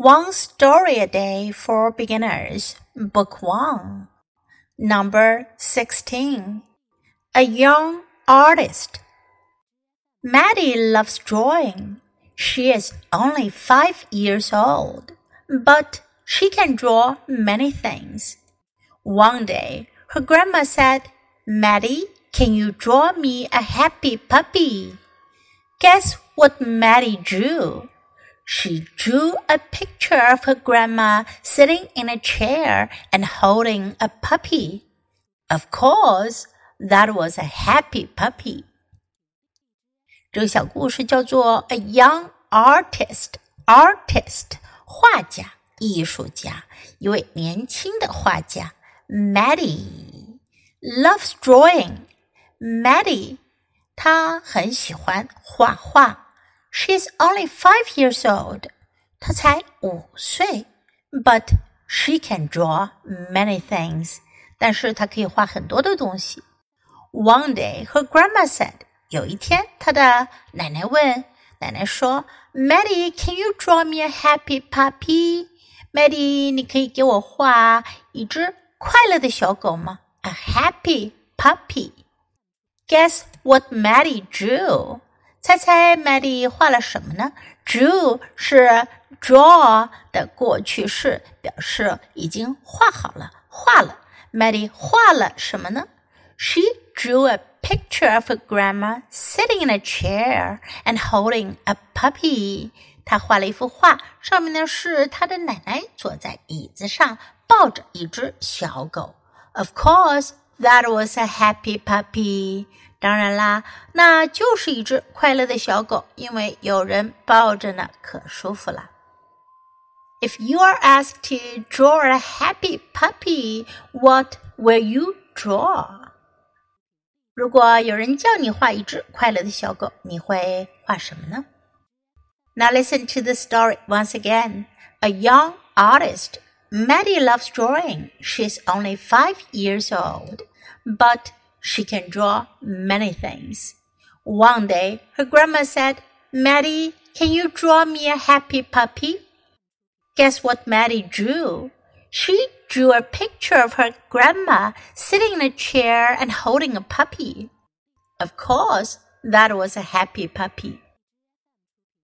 One Story a Day for Beginners, Book 1, Number 16. A Young Artist. Maddie loves drawing. She is only five years old, but she can draw many things. One day, her grandma said, Maddie, can you draw me a happy puppy? Guess what Maddie drew? She drew a picture of her grandma sitting in a chair and holding a puppy. Of course, that was a happy puppy. 这个小故事叫做《A Young Artist》，Artist 画家、艺术家，一位年轻的画家。Maddie loves drawing. Maddie 她很喜欢画画。 She's only five years old. 她才五岁，but she can draw many things. 但是她可以画很多的东西。One day, her grandma said. 有一天，她的奶奶问，奶奶说：“Maddie, can you draw me a happy puppy? Maddie，你可以给我画一只快乐的小狗吗？A happy puppy. Guess what Maddie drew? 猜猜 Maddie 画了什么呢？Drew 是 draw 的过去式，表示已经画好了，画了。Maddie 画了什么呢？She drew a picture of a grandma sitting in a chair and holding a puppy. 她画了一幅画，上面呢是她的奶奶坐在椅子上，抱着一只小狗。Of course, that was a happy puppy. 当然啦，那就是一只快乐的小狗，因为有人抱着呢，可舒服了。If you are asked to draw a happy puppy, what will you draw? 如果有人叫你画一只快乐的小狗，你会画什么呢？Now listen to the story once again. A young artist, Maddie loves drawing. She's only five years old, but she can draw many things. One day, her grandma said, Maddie, can you draw me a happy puppy? Guess what Maddie drew? She drew a picture of her grandma sitting in a chair and holding a puppy. Of course, that was a happy puppy.